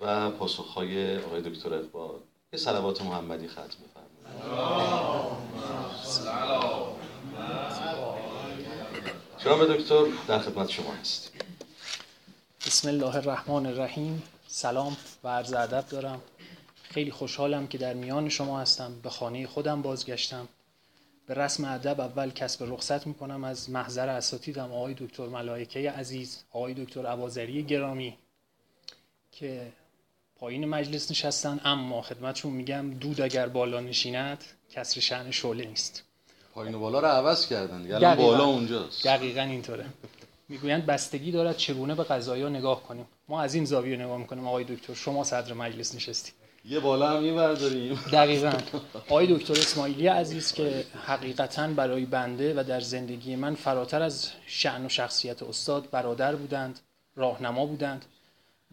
و پاسخهای آقای دکتر اقبال یه صلوات محمدی ختم بفرمایید. جناب دکتر در خدمت شما هست بسم الله الرحمن الرحیم. سلام و عرض ادب دارم. خیلی خوشحالم که در میان شما هستم. به خانه خودم بازگشتم. به رسم ادب اول کسب رخصت می‌کنم. از محضر اساتیدم آقای دکتر ملائکه عزیز آقای دکتر عوازری گرامی که پایین مجلس نشستن اما خدمتشون میگم دود اگر بالا نشیند کسر شعن شعله نیست. پایین و بالا رو عوض کردن الان بالا اونجاست. دقیقا اینطوره. می‌گویند بستگی دارد چگونه به قضایا نگاه کنیم. ما از این زاویه نگاه می‌کنیم آقای دکتر. شما صدر مجلس نشستید. یه بالا هم این برداریم. دقیقا. آقای دکتر اسماعیلی عزیز که حقیقتا برای بنده و در زندگی من فراتر از شعن و شخصیت استاد برادر بودند راهنما بودند.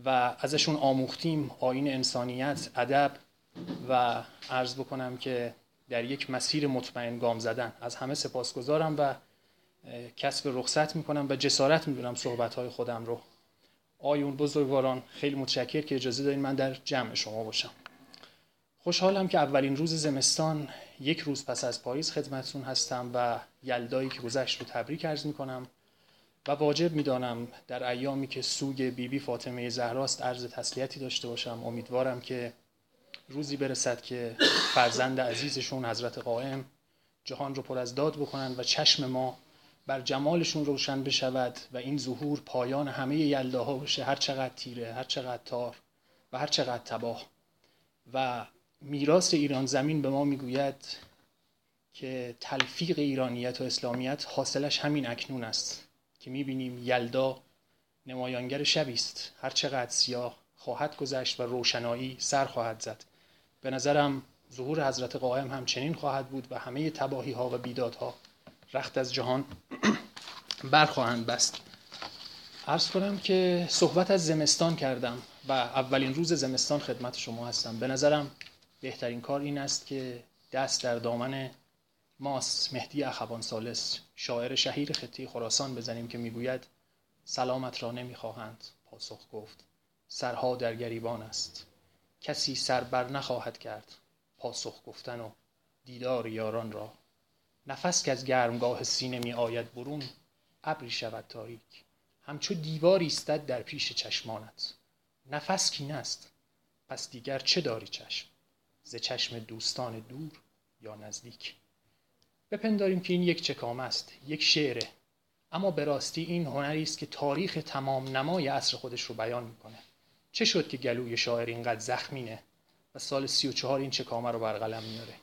و ازشون آموختیم آین انسانیت ادب و عرض بکنم که در یک مسیر مطمئن گام زدن. از همه سپاسگزارم و کسب رخصت می‌کنم و جسارت می‌دونم صحبت های خودم رو. آیون بزرگواران خیلی متشکر که اجازه دارین من در جمع شما باشم. خوشحالم که اولین روز زمستان یک روز پس از پاییز خدمتتون هستم و یلدایی که گذشت رو تبریک عرض می‌کنم. و واجب می‌دانم در ایامی که سوگ بیبی بی فاطمه زهراست عرض تسلیتی داشته باشم امیدوارم که روزی برسد که فرزند عزیزشون حضرت قائم جهان رو پر از داد بکنن و چشم ما بر جمالشون روشن بشود و این ظهور پایان همه یلداها بشه هر چقدر تیره هر چقدر تار و هر چقدر تباه. و میراث ایران زمین به ما می‌گوید که تلفیق ایرانیت و اسلامیت حاصلش همین اکنون است. که می‌بینیم یلدا نمایانگر شبی است. هر چقدر سیاه خواهد گذشت و روشنایی سر خواهد زد. به نظرم ظهور حضرت قائم همچنین خواهد بود و همه تباهی ها و بیدادها رخت از جهان برخواهند بست. عرض کنم که صحبت از زمستان کردم و اولین روز زمستان خدمت شما هستم. به نظرم بهترین کار این است که دست در دامن ماس مهدی اخوان سالس شاعر شهیر خطی خراسان بزنیم که می‌گوید سلامت را نمی‌خواهند پاسخ گفت. سرها در گریبان است. کسی سر بر نخواهد کرد پاسخ گفتن و دیدار یاران را. نفس که از گرمگاه سینه می آید برون ابری شود تاریک. همچو دیواری استد در پیش چشمانت. نفس کین است پس دیگر چه داری چشم؟ ز چشم دوستان دور یا نزدیک؟ بپنداریم که این یک چکام است؟ یک شعره. اما به راستی این هنری است که تاریخ تمام نمای عصر خودش رو بیان می‌کنه. چه شد که گلوی شاعر اینقدر زخمینه و سال سی و چهار این چکامه رو بر قلم میاره؟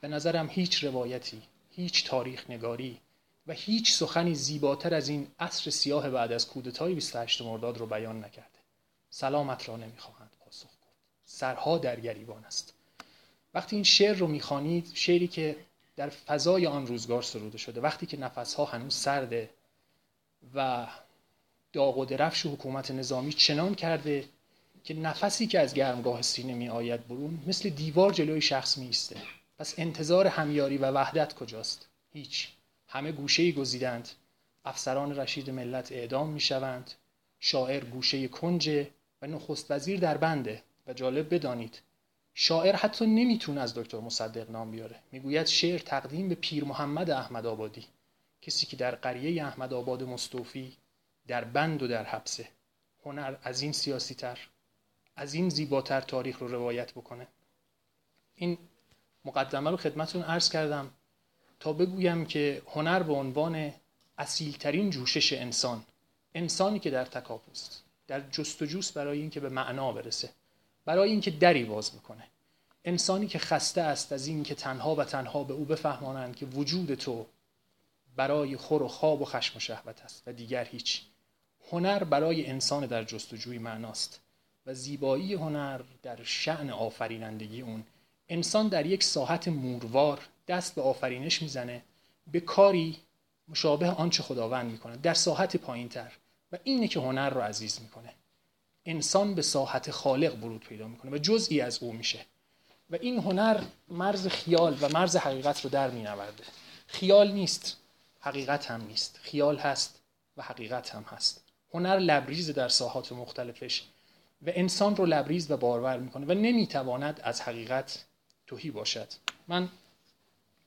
به نظرم هیچ روایتی هیچ تاریخ نگاری و هیچ سخنی زیباتر از این عصر سیاه بعد از کودتای 28 مرداد رو بیان نکرده. سلامت را نمی‌خواهند پاسخ گفت سرها در گریبان است. وقتی این شعر رو می‌خوانید شعری که در فضای آن روزگار سروده شده. وقتی که نفسها هنوز سرده و داغ و درفش حکومت نظامی چنان کرده که نفسی که از گرمگاه سینه می آید برون مثل دیوار جلوی شخص می ایسته پس انتظار همیاری و وحدت کجاست؟ هیچ. همه گوشه گزیدند. افسران رشید ملت اعدام می شوند شاعر گوشه کنجه و نخست وزیر در بنده. و جالب بدانید شاعر حتی نمی‌تونه از دکتر مصدق نام بیاره. می‌گوید شعر تقدیم به پیر محمد احمد آبادی. کسی که در قریه احمد آباد مستوفی در بند و در حبسه. هنر از این سیاسی تر از این زیباتر تاریخ رو روایت بکنه. این مقدمه رو خدمتون عرض کردم تا بگویم که هنر به عنوان اصیلترین جوشش انسان انسانی که در تکاپوست در جستجوست برای اینکه به معنا برسه برای اینکه دری باز می‌کنه انسانی که خسته است از اینکه تنها و تنها به او بفهمانند که وجود تو برای خور و خواب و خشم و شهوت است و دیگر هیچ. هنر برای انسان در جستجوی معناست و زیبایی هنر در شعن آفرینندگی اون. انسان در یک ساحت موروار دست به آفرینش می‌زنه به کاری مشابه آنچه خداوند می‌کنه در ساحت پایین تر و اینه که هنر رو عزیز می‌کنه. انسان به ساحت خالق ورود پیدا می‌کنه و جزئی از او میشه. و این هنر مرز خیال و مرز حقیقت رو در مینورده. خیال نیست حقیقت هم نیست. خیال هست و حقیقت هم هست. هنر لبریز در ساحات مختلفش و انسان رو لبریز و بارور می‌کنه و نمی‌تواند از حقیقت توهی باشد. من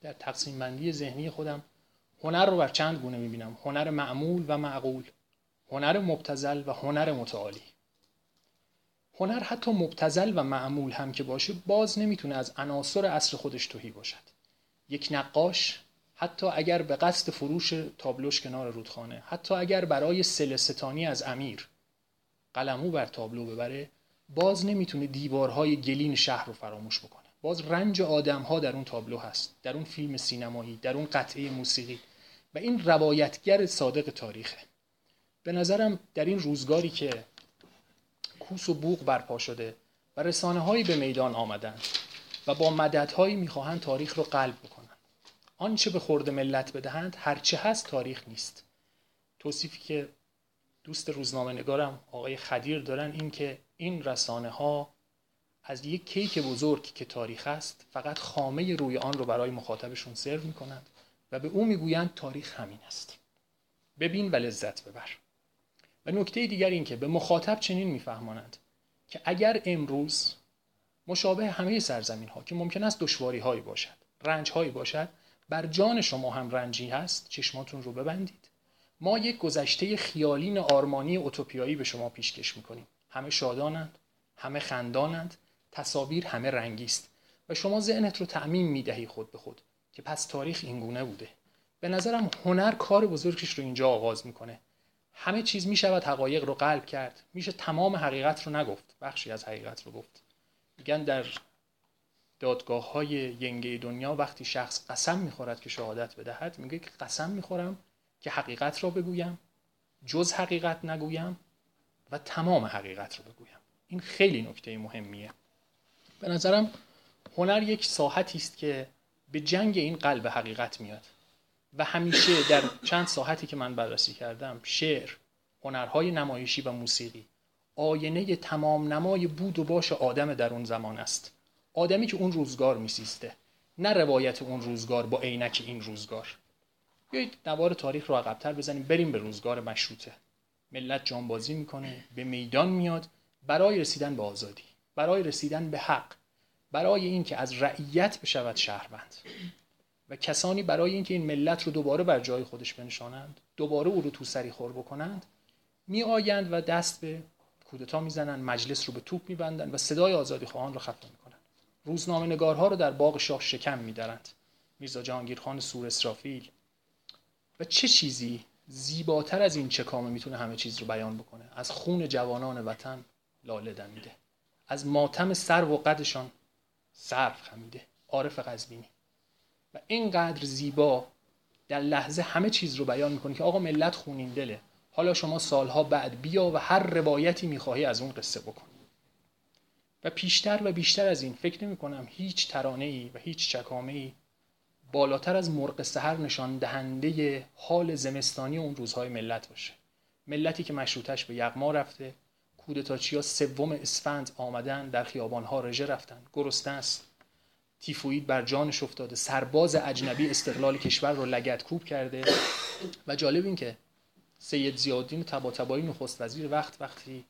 در تقسیم بندی ذهنی خودم هنر رو بر چند گونه می‌بینم. هنر معمول و معقول هنر مبتزل و هنر متعالی. هنر حتی مبتزل و معمول هم که باشه باز نمی‌تونه از عناصر اصل خودش توهی باشد. یک نقاش حتی اگر به قصد فروش تابلوش کنار رودخانه حتی اگر برای سلستانی از امیر قلمو بر تابلو ببره باز نمی‌تونه دیوارهای گلین شهر رو فراموش بکنه. باز رنج آدم ها در اون تابلو هست در اون فیلم سینمایی در اون قطعه موسیقی و این روایتگر صادق تاریخه. به نظرم در این روزگاری که کوس و بوق برپا شده و رسانه هایی به میدان آمدند و با مددهایی می‌خواهند تاریخ رو قلب بکنن آنچه به خورد ملت بدهند هرچه هست تاریخ نیست. توصیفی که دوست روزنامه نگارم آقای خدیر دارن این که این رسانه ها از یک کیک بزرگ که تاریخ است فقط خامه روی آن رو برای مخاطبشون سرو می‌کنند و به او می‌گویند تاریخ همین است. ببین و لذت ببر. و نکته دیگر این که به مخاطب چنین میفهمانند که اگر امروز مشابه همه سرزمین ها که ممکن است دشواری هایی باشد رنج هایی باشد بر جان شما هم رنجی هست چشماتون رو ببندید. ما یک گذشته خیالین آرمانی اوتوپیایی به شما پیشکش می‌کنیم. همه شادانند همه خندانند تصاویر همه رنگی است و شما ذهنت رو تعمین می‌دهی خود به خود که پس تاریخ اینگونه بوده. به نظرم هنر کار بزرگش رو اینجا آغاز می‌کنه. همه چیز می‌شود حقایق رو قلب کرد. میشه تمام حقیقت رو نگفت. بخشی از حقیقت رو گفت. میگن در دادگاه های ینگه دنیا وقتی شخص قسم می‌خورد که شهادت بدهد میگه که قسم می‌خورم که حقیقت را بگویم جز حقیقت نگویم و تمام حقیقت رو بگویم. این خیلی نکته مهمیه. به نظرم هنر یک ساحتی است که به جنگ این قلب حقیقت میاد. و همیشه در چند ساحتی که من بررسی کردم شعر هنرهای نمایشی و موسیقی آینه تمام نمای بود و باش آدم در اون زمان است. آدمی که اون روزگار میسیسته نه روایت اون روزگار با عینک این روزگار. بیایید نوار تاریخ رو عقبتر بزنیم بریم به روزگار مشروطه. ملت جانبازی می‌کنه به میدان میاد برای رسیدن به آزادی برای رسیدن به حق برای اینکه از رعیت بشود شهروند. و کسانی برای اینکه این ملت رو دوباره بر جای خودش بنشانند دوباره او رو تو سری خور بکنند می آیند و دست به کودتا می‌زنند مجلس رو به توپ میبندند و صدای آزادی خواهان رو خفه می‌کنند. روزنامه نگارها رو در باغ شاه شکم میدارند. میرزا جهانگیر خان سور اسرافیل. و چه چیزی زیباتر از این چکامه می‌تونه همه چیز رو بیان بکنه؟ از خون جوانان وطن لاله دمیده. از ماتم سر و قدشان صرف خمیده. عارف قزوینی و اینقدر زیبا در لحظه همه چیز رو بیان می‌کنه که آقا ملت خونین دله. حالا شما سالها بعد بیا و هر روایتی می‌خواهی از اون قصه بکن. و پیشتر و بیشتر از این فکر نمی کنم هیچ ترانه ای و هیچ چکامه ای بالاتر از مرغ سحر نشان دهنده حال زمستانی اون روزهای ملت باشه. ملتی که مشروطش به یغما رفته کودتاچیا سوم اسفند آمدن در خیابانها رژه رفتن گرسنه است. تیفوید بر جانش افتاده. سرباز اجنبی استقلال کشور رو لگت کوب کرده. و جالب این که سید زیادین تباتبایی نخست وزیر وقت وقتی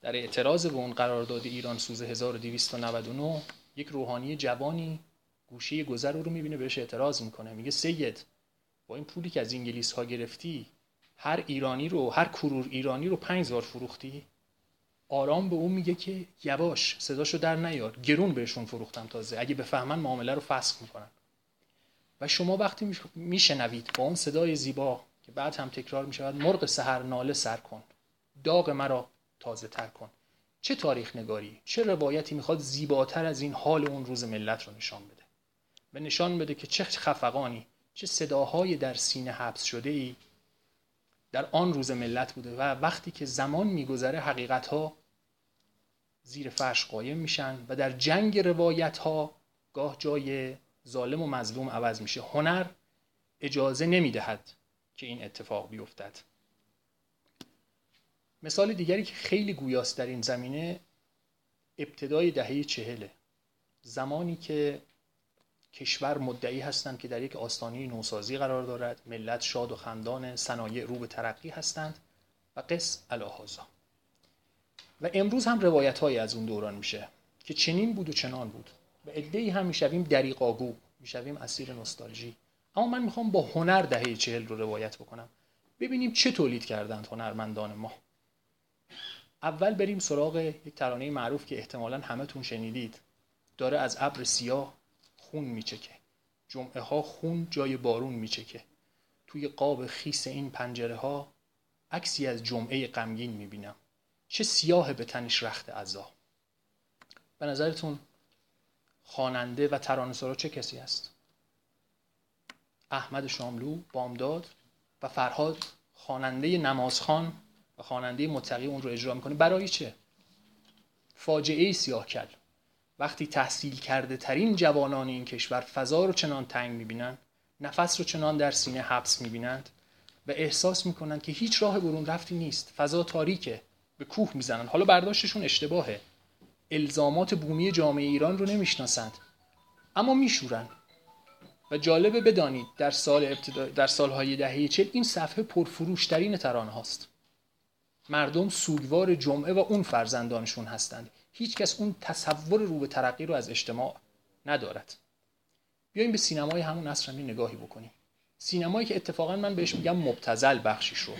در اعتراض به اون قرارداد ایران سوز 1299 یک روحانی جوانی گوشه گذر رو می‌بینه بهش اعتراض می‌کنه. میگه سید با این پولی که از انگلیس ها گرفتی هر ایرانی رو هر کرور ایرانی رو 5000 فروختی؟ آرام به اون میگه که یواش صداشو در نیار. گرون بهشون فروختم تازه. اگه بفهمن معامله رو فسخ می‌کنن. و شما وقتی میشنوید با اون صدای زیبا که بعد هم تکرار می‌شود مرغ سحر ناله سر کن. داغ مرا تازه تر کن. چه تاریخ نگاری؟ چه روایتی می‌خواد زیباتر از این حال اون روز ملت رو نشان بده؟ و نشان بده که چه خفقانی چه صداهای در سینه حبس شده ای در آن روز ملت بوده. و وقتی که زمان میگذره حقیقت ها زیر فرش قایم میشن و در جنگ روایت ها گاه جای ظالم و مظلوم عوض میشه. هنر اجازه نمی‌دهد که این اتفاق بیفتد. مثال دیگری که خیلی گویاست در این زمینه ابتدای دهه چهله. زمانی که کشور مدعی هستند که در یک آستانه نوسازی قرار دارد ملت شاد و خندان صنایع رو به ترقی هستند و قص الهازا و امروز هم روایت های از اون دوران میشه که چنین بود و چنان بود. و ادهی هم می‌شویم دریقاگو می‌شویم اسیر نوستالژی. اما من می‌خوام با هنر دهه چهل رو روایت بکنم. ببینیم چه تولید کردند هنرمندان ما. اول بریم سراغ یک ترانه معروف که احتمالا همتون شنیدید. داره از ابر سیاه خون میچکه. جمعه ها خون جای بارون میچکه. توی قاب خیس این پنجره ها عکسی از جمعه غمگین می‌بینم. چه سیاه به تنش رخت عزا. به نظرتون خواننده و ترانه‌سرا چه کسی است؟ احمد شاملو بامداد و فرهاد خواننده نمازخان و خواننده متقی اون رو اجرا می‌کنه. برای چه؟ فاجعه سیاه کل وقتی تحصیل کرده ترین جوانان این کشور فضا رو چنان تنگ می‌بینن نفس رو چنان در سینه حبس می‌بینند و احساس می‌کنند که هیچ راه برون رفتی نیست. فضا تاریکه. به کوه می‌زنن. حالا برداشتشون اشتباهه. الزامات بومی جامعه ایران رو نمی‌شناسند. اما میشورن. و جالبه بدانید در سال ابتدا در سالهای دهه چل این صفحه پرفروشترین ترانه هاست مردم سوگوار جمعه و اون فرزندانشون هستند. هیچ کس اون تصور رو به ترقی رو از اجتماع ندارد. بیایم به سینمای همون هم نگاهی بکنیم. سینمایی که اتفاقا من بهش میگم مبتزل بخشیش رو.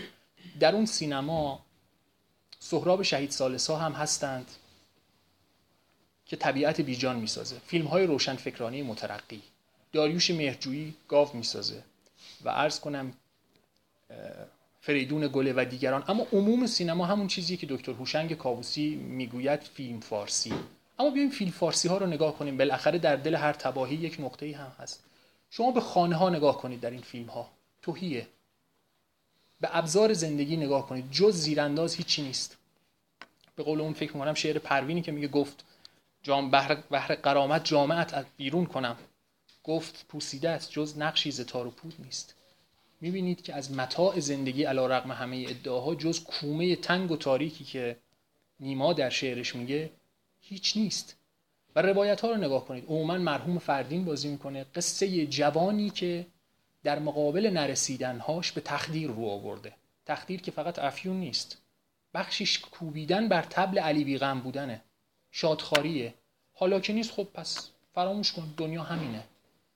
در اون سینما سهراب شهید سالسا هم هستند که طبیعت بیجان می‌سازه. فیلم های روشن فکرانی مترقی. داریوش مهرجویی گاو می‌سازه. و عرض کنم فریدون گله و دیگران. اما عموم سینما همون چیزی که دکتر هوشنگ کابوسی می‌گوید فیلم فارسی. اما بیایم فیلم فارسی ها رو نگاه کنیم. بالاخره در دل هر تباهی یک نقطه هم هست. شما به خانه ها نگاه کنید در این فیلم ها توهیه. به ابزار زندگی نگاه کنید. جز زیرانداز هیچی نیست. به قول اون فکر می‌کنم شعر پروینی که میگه گفت جام بهر, بهر قرامت جامعت از بیرون کنم. گفت پوسیده است جز نقشی ز تار و پود نیست. می‌بینید که از متاع زندگی علا رقم همه ادعاها جز کومه تنگ و تاریکی که نیما در شعرش میگه هیچ نیست. و روایت ها رو نگاه کنید. عموما مرحوم فردین بازی می‌کنه. قصه جوانی که در مقابل نرسیدنهاش به تخدیر رو آورده. تخدیر که فقط افیون نیست. بخشیش کوبیدن بر تبل علی بیغم بودنه. شادخاریه حالا که نیست خب پس فراموش کن دنیا همینه.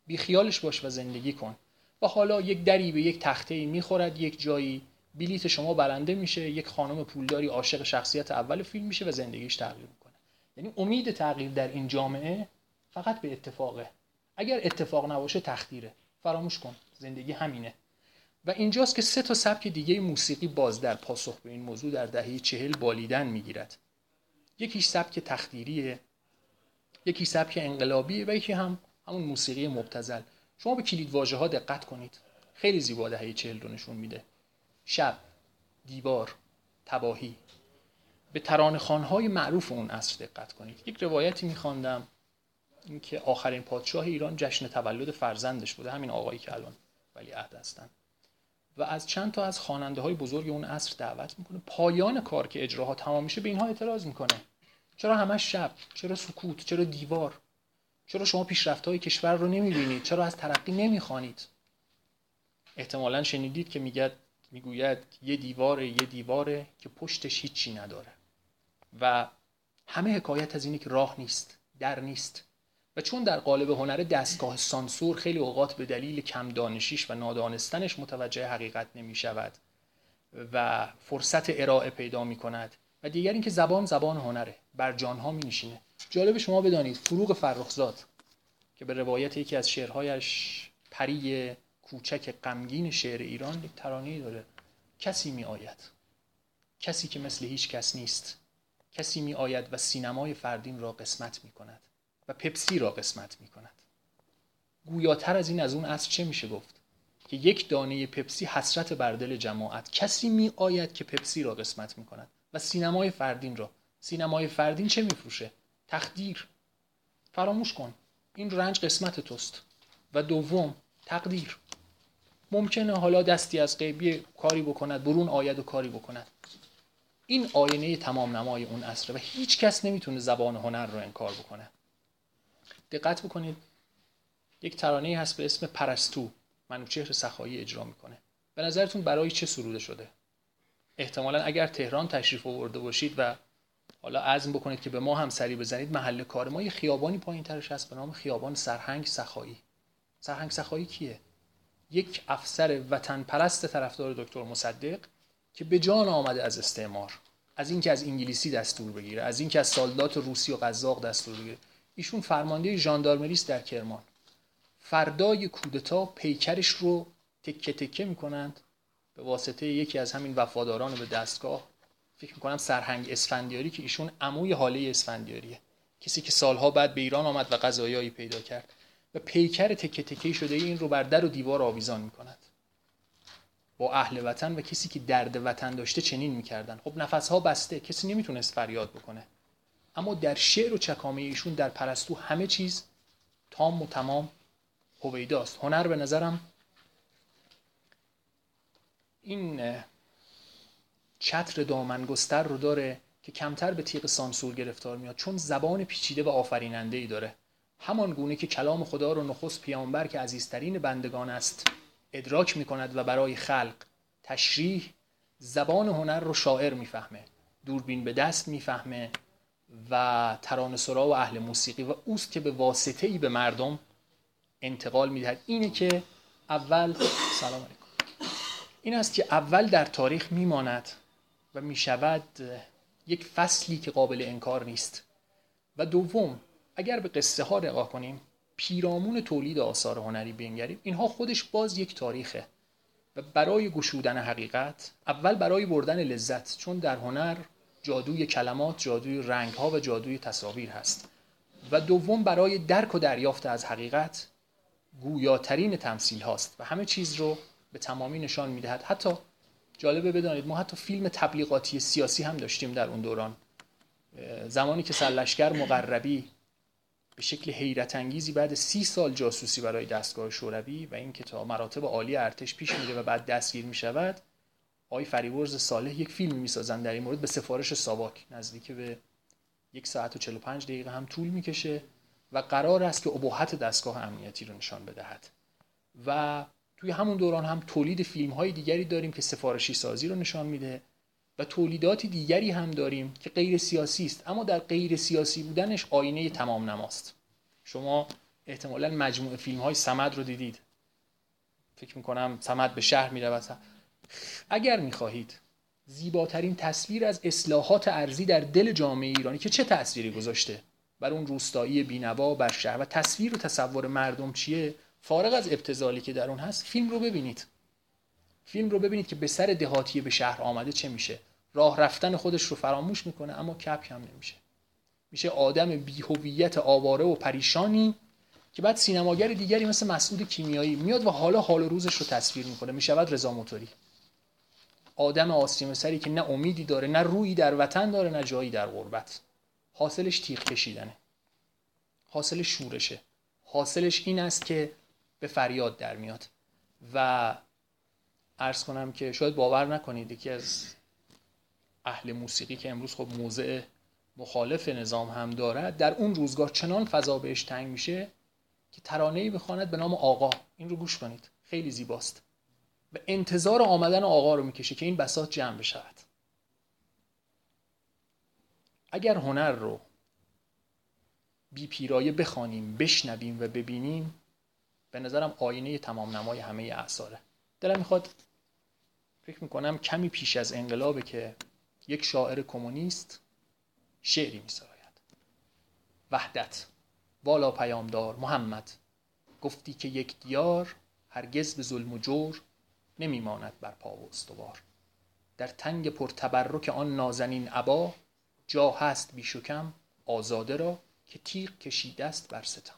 بیخیالش باش و زندگی کن. و حالا یک دری به یک تخته می‌خورد یک جایی بلیت شما برنده میشه یک خانم پولداری عاشق شخصیت اول فیلم میشه و زندگیش تغییر می‌کنه. یعنی امید تغییر در این جامعه فقط به اتفاقه. اگر اتفاق نباشه تخدیره فراموش کن. زندگی همینه. و اینجاست که سه تا سبک دیگه موسیقی باز در پاسخ به این موضوع در دهه چهل بالیدن می‌گیرد. یکیش سبک تخدیریه یکی سبک انقلابیه و یکی هم همون موسیقی مبتزل. شما به کلید واژه ها دقت کنید. خیلی زیبا دهه چهل رو نشون میده. شب دیوار تباهی. به ترانه های معروف اون عصر دقت کنید. یک روایتی میخواندم اینکه آخرین پادشاه ایران جشن تولد فرزندش بوده همین آقایی که الان ولی عهد هستن. و از چند تا از خواننده های بزرگ اون عصر دعوت می‌کنه. پایان کار که اجراها تمام میشه به اینها اعتراض می‌کنه. چرا همش شب؟ چرا سکوت؟ چرا دیوار؟ چرا شما پیشرفت های کشور رو نمی‌بینید؟ چرا از ترقی نمی‌خوانید؟ احتمالا شنیدید که میگد می‌گوید یه دیواره یه دیواره که پشتش هیچی نداره. و همه حکایت از اینه که راه نیست در نیست. و چون در قالب هنر دستگاه سانسور خیلی اوقات به دلیل کم دانشیش و نادانستنش متوجه حقیقت نمی شود و فرصت ارائه پیدا می کند و دیگر اینکه زبان زبان هنره بر جانها می نشینه جالب شما بدانید فروغ فرخزاد که به روایت یکی از شعرهایش پری کوچک غمگین شعر ایران یک ترانه داره. کسی می آید کسی که مثل هیچ کس نیست. کسی می آید و سینمای فردین را قسمت می کند و پپسی را قسمت می کند گویاتر از این از اون از چه میشه گفت؟ که یک دانه پپسی حسرت بر دل جماعت. کسی می آید که پپسی را قسمت می کند و سینمای فردین را. سینمای فردین چه میفروشه؟ تقدیر. فراموش کن. این رنج قسمت توست. و دوم تقدیر. ممکنه حالا دستی از غیبی کاری بکند برون آید و کاری بکند. این آینه تمام نمای اون اصره و هیچ کس نمی‌تونه زبان هنر رو انکار بکنه. دقت بکنید. یک ترانه هست به اسم پرستو. منوچهر سخایی اجرا می‌کنه. به نظرتون برای چه سروده شده؟ احتمالا اگر تهران تشریف آورده باشید و حالا عزم بکنید که به ما هم سری بزنید محل کار ما یه خیابانی پایین ترش هست به نام خیابان سرهنگ سخایی. سرهنگ سخایی کیه؟ یک افسر وطن پرست طرفدار دکتر مصدق که به جان آمده از استعمار. از اینکه از انگلیسی دستور بگیره از اینکه از سالدات روسی و قزاق دستور بگیره. ایشون فرمانده ژاندارمریست در کرمان. فردای کودتا پیکرش رو تکه تکه می‌کنند به واسطه یکی از همین وفاداران به دستگاه. فکر می‌کنم سرهنگ اسفندیاری که ایشون عموی حاله اسفندیاریه. کسی که سالها بعد به ایران آمد و غذایایی پیدا کرد. و پیکر تکه تکه شده این رو بر در و دیوار آویزان می‌کند. با اهل وطن و کسی که درد وطن داشته چنین می‌کردن. خب نفسها بسته. کسی نمی‌تونست فریاد بکنه. اما در شعر و چکامه ایشون در پرستو همه چیز تام و تمام هویداست. هنر به نظرم این چتر دامنگستر رو داره که کمتر به تیغ سانسور گرفتار میاد چون زبان پیچیده و آفریننده ای داره. همان گونه که کلام خدا رو نخست پیامبر که عزیزترین بندگان است ادراک می‌کند و برای خلق تشریح زبان هنر رو شاعر می‌فهمه دوربین به دست می‌فهمه و ترانه سرا و اهل موسیقی و اوست که به واسطه ای به مردم انتقال می‌دهد. اینه که اول سلام علیکم. این است که اول در تاریخ میماند و می‌شود یک فصلی که قابل انکار نیست. و دوم اگر به قصه ها نگاه کنیم پیرامون تولید آثار هنری بنگریم. اینها خودش باز یک تاریخه و برای گشودن حقیقت اول برای بردن لذت چون در هنر جادوی کلمات جادوی رنگ ها و جادوی تصاویر هست. و دوم برای درک و دریافت از حقیقت گویاترین تمثیل هاست و همه چیز رو به تمامی نشان می‌دهد. حتی جالبه بدانید ما حتی فیلم تبلیغاتی سیاسی هم داشتیم در اون دوران. زمانی که سرلشکر مقربی به شکل حیرت انگیزی بعد سی سال جاسوسی برای دستگاه شوروی و اینکه تا مراتب عالی ارتش پیش میره و بعد دستگیر می‌شود آقای فریورز صالح یک فیلم می‌سازن در این مورد به سفارش ساواک نزدیک به یک ساعت و 45 دقیقه هم طول می‌کشه و قرار است که ابهت دستگاه امنیتی رو نشان بدهد. و توی همون دوران هم تولید فیلم های دیگری داریم که سفارشی سازی رو نشان میده و تولیدات دیگری هم داریم که غیر سیاسی است اما در غیر سیاسی بودنش آینه تمام نماست. شما احتمالا مجموعه فیلم های سمد رو دیدید. فکر می‌کنم سمد به شهر میره اگر می‌خواهید زیباترین تصویر از اصلاحات ارزی در دل جامعه ایرانی که چه تأثیری گذاشته بر اون روستایی بینوا بر شهر و تصویر و تصور مردم چیه؟ فارغ از ابتزالی که در اون هست فیلم رو ببینید. فیلم رو ببینید که به سر دهاتی به شهر آمده چه میشه. راه رفتن خودش رو فراموش می‌کنه اما کپ هم نمیشه. میشه آدم بیهویت آواره و پریشانی که بعد سینماگر دیگری مثل مسعود کیمیایی میاد و حالا حال روزش رو تصویر می‌کنه. می‌شود رضا موتوری. آدم آسیم سری که نه امیدی داره نه رویی در وطن داره نه جایی در غربت. حاصلش تیغ کشیدنه. حاصلش شورشه. حاصلش این است که به فریاد در میاد. و ارز کنم که شاید باور نکنید یکی از اهل موسیقی که امروز خب موضع مخالف نظام هم دارد در اون روزگار چنان فضا بهش تنگ میشه که ترانه ای بخواند به نام آقا. این رو گوش کنید. خیلی زیباست. و انتظار آمدن آقا رو می‌کشه که این بساط جمع بشود. اگر هنر رو بی پیرایه بخوانیم بشنویم و ببینیم به نظرم آینه تمام نمای همه اعثاره. دلم می‌خواد فکر می‌کنم کمی پیش از انقلابه که یک شاعر کمونیست شعری میسراید. وحدت والا پیامدار محمد. گفتی که یک دیار هرگز به ظلم و جور نمیماند بر پا و استوار. در تنگ پرتبرک آن نازنین عبا جا هست بیشکم آزاده را که تیغ کشیده است بر ستم.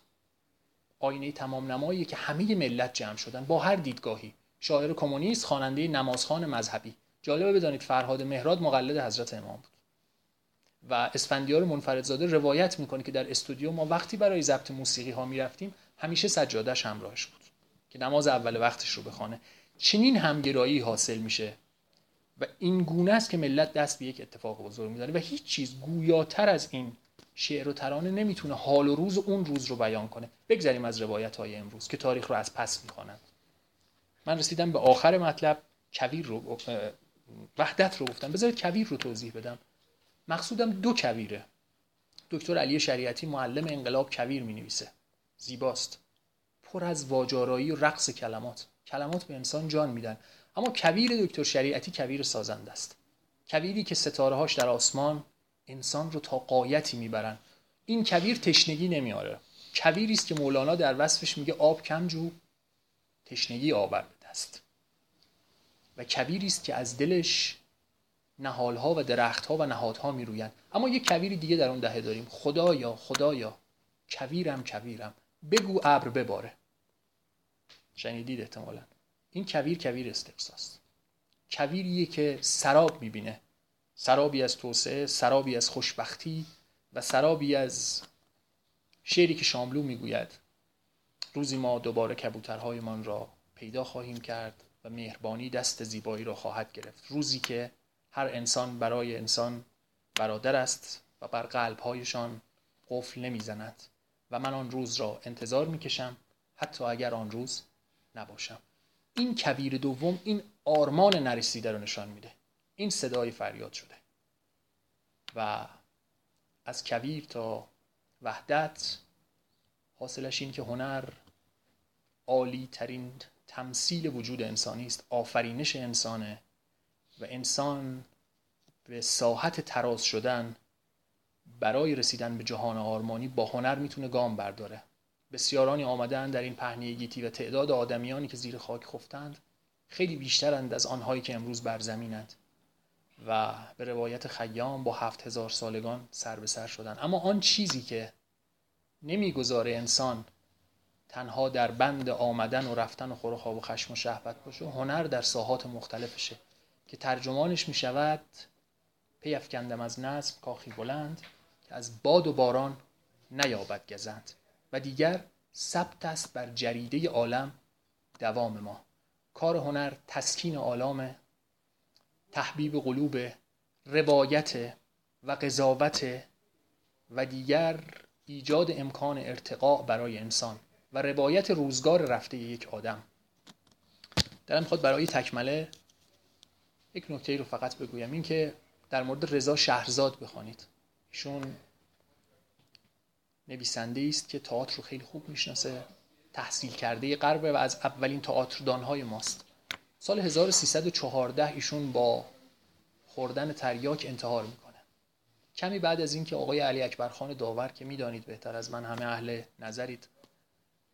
آینه تمام نمایی که همه ملت جمع شدن با هر دیدگاهی. شاعر کمونیست خواننده نمازخان مذهبی. جالبه بدانید فرهاد مهراد مقلد حضرت امام بود. و اسفندیار منفردزاده روایت می‌کنه که در استودیو ما وقتی برای ضبط موسیقی ها می‌رفتیم همیشه سجادش همراهش بود که نماز اول وقتش رو بخوانه. چنین همگرایی حاصل میشه و این گونه است که ملت دست به یک اتفاق بزرگ می‌زنه و هیچ چیز گویاتر از این شعر و ترانه نمی‌تونه حال و روز اون روز رو بیان کنه. بگذریم از روایت های امروز که تاریخ رو از پس می‌خوانند. من رسیدم به آخر مطلب. کویر رو وحدت رو گفتم. بذارید کویر رو توضیح بدم. مقصودم دو کویره. دکتر علی شریعتی معلم انقلاب کویر می نویسه زیباست. پر از واجارایی و رقص کلمات. کلمات به انسان جان میدن. اما کویر دکتر شریعتی کویر سازنده است. کویری که ستاره هاش در آسمان انسان رو تا قایتی می‌برن. این کویر تشنگی نمیاره. کویری است که مولانا در وصفش میگه آب کم جو تشنگی آور به دست. و کبیری است که از دلش نهالها و درختها و نهادها میرویند اما یه کویری دیگه در اون دهه داریم. خدایا خدایا کویرم کویرم. بگو ابر بباره. شنیدید احتمالا. این کویر کویر استقصاست کویریه که سراب می‌بینه. سرابی از توسعه سرابی از خوشبختی و سرابی از شعری که شاملو می‌گوید روزی ما دوباره کبوترهایمان را پیدا خواهیم کرد و مهربانی دست زیبایی را خواهد گرفت. روزی که هر انسان برای انسان برادر است و بر قلبهایشان قفل نمی‌زند و من آن روز را انتظار می‌کشم حتی اگر آن روز نباشم. این کبیر دوم این آرمان نرسیده رو نشان میده. این صدای فریاد شده. و از کویر تا وحدت حاصلش این که هنر عالی ترین تمثیل وجود انسانی است آفرینش انسانه و انسان به ساحت تراز شدن برای رسیدن به جهان آرمانی با هنر می‌تونه گام برداره. بسیارانی آمدن در این پهنه گیتی و تعداد آدمیانی که زیر خاک خفتند خیلی بیشترند از آنهایی که امروز بر زمینند و به روایت خیام با هفت هزار سالگان سر به سر شدن اما آن چیزی که نمی‌گذاره انسان تنها در بند آمدن و رفتن و خور و خواب و خشم و شهوت باشه هنر در ساحات مختلفشه که ترجمانش می شود پیفکندم از نظم کاخی بلند که از باد و باران نیابد گزند. و دیگر ثبت است بر جریده عالم دوام ما. کار هنر تسکین آلام تحبیب قلوب روایت و قضاوت و دیگر ایجاد امکان ارتقاء برای انسان و روایت روزگار رفته یک آدم. دلم می‌خواد برای تکمله یک نکته رو فقط بگویم. این که در مورد رضا شهرزاد بخوانید. ایشون نویسنده است که تئاتر رو خیلی خوب می‌شناسه تحصیل کرده غربه و از اولین تئاتردانهای ماست. سال 1314 ایشون با خوردن تریاک انتحار می‌کنه. کمی بعد از اینکه آقای علی اکبر خان داور که می‌دانید بهتر از من همه اهل نظرید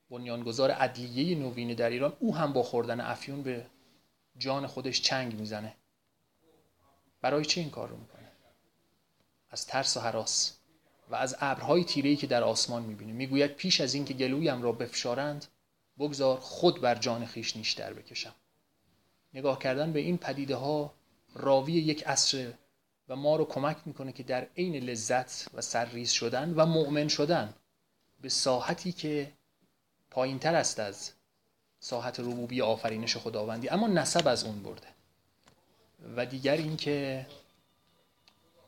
بنیانگذار عدلیه نوینه در ایران او هم با خوردن افیون به جان خودش چنگ می‌زنه. برای چه این کار رو می‌کنه؟ از ترس و حراس. و از ابرهای تیره‌ای که در آسمان می‌بینه می‌گوید پیش از اینکه گلویم را بفشارند بگذار خود بر جان خیش نیشتر بکشم. نگاه کردن به این پدیده ها راوی یک عصر و ما رو کمک می‌کنه که در عین لذت و سرریز شدن و مؤمن شدن به ساحتی که پایین تر است از ساحت ربوبی آفرینش خداوندی. اما نسب از اون برده. و دیگر اینکه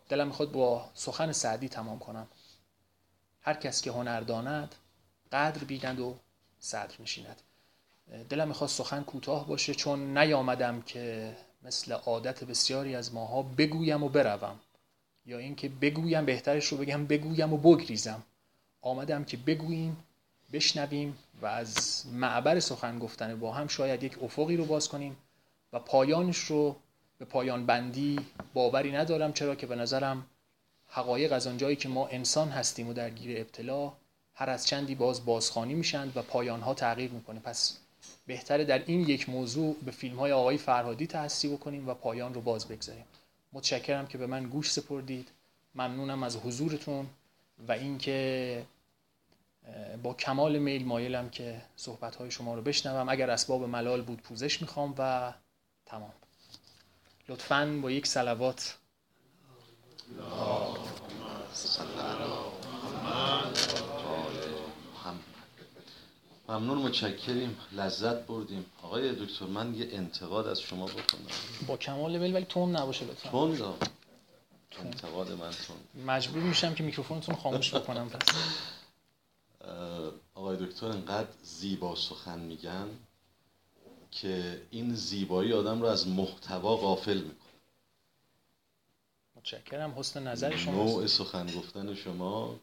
دلم می‌خواد با سخن سعدی تمام کنم. هر کس که هنر داند قدر بیند و صدر نشیند. دلم می‌خواد سخن کوتاه باشه چون نیامدم که مثل عادت بسیاری از ماها بگویم و بروم. یا اینکه بگویم بهترش رو بگم بگویم و بگریزم. آمدم که بگوییم بشنویم و از معبر سخن گفتن با هم شاید یک افقی رو باز کنیم و پایانش رو به پایان بندی باوری ندارم چرا که به نظرم حقایق از آنجایی که ما انسان هستیم و درگیر ابتلا هر از چندی باز بازخانی میشند و پایانها تغییر می‌کنه. پس بهتره در این یک موضوع به فیلم های آقای فرهادی تحصیل بکنیم و پایان رو باز بگذاریم. متشکرم که به من گوش سپردید. ممنونم از حضورتون و اینکه با کمال میل مایلم که صحبت های شما رو بشنوم. اگر اسباب ملال بود پوزش می‌خوام و تمام. لطفا با یک سلوات ممنون متشکریم. لذت بردیم. آقای دکتر من یه انتقاد از شما بکنم. با کمال میل ولی تون نباشه لطفا. تون انتقاد من تون مجبور میشم که میکروفونتون خاموش بکنم. پس آقای دکتر انقدر زیبا سخن میگن. که این زیبایی آدم رو از محتوا غافل می‌کنه. متشکرم. حسن نظر شما نوع سخن گفتن شما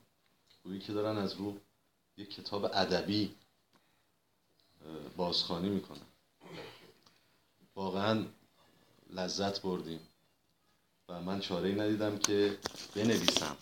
گویی که دارن از رو یک کتاب ادبی بازخوانی می‌کنن. واقعا لذت بردیم. و من چاره ای ندیدم که بنویسم.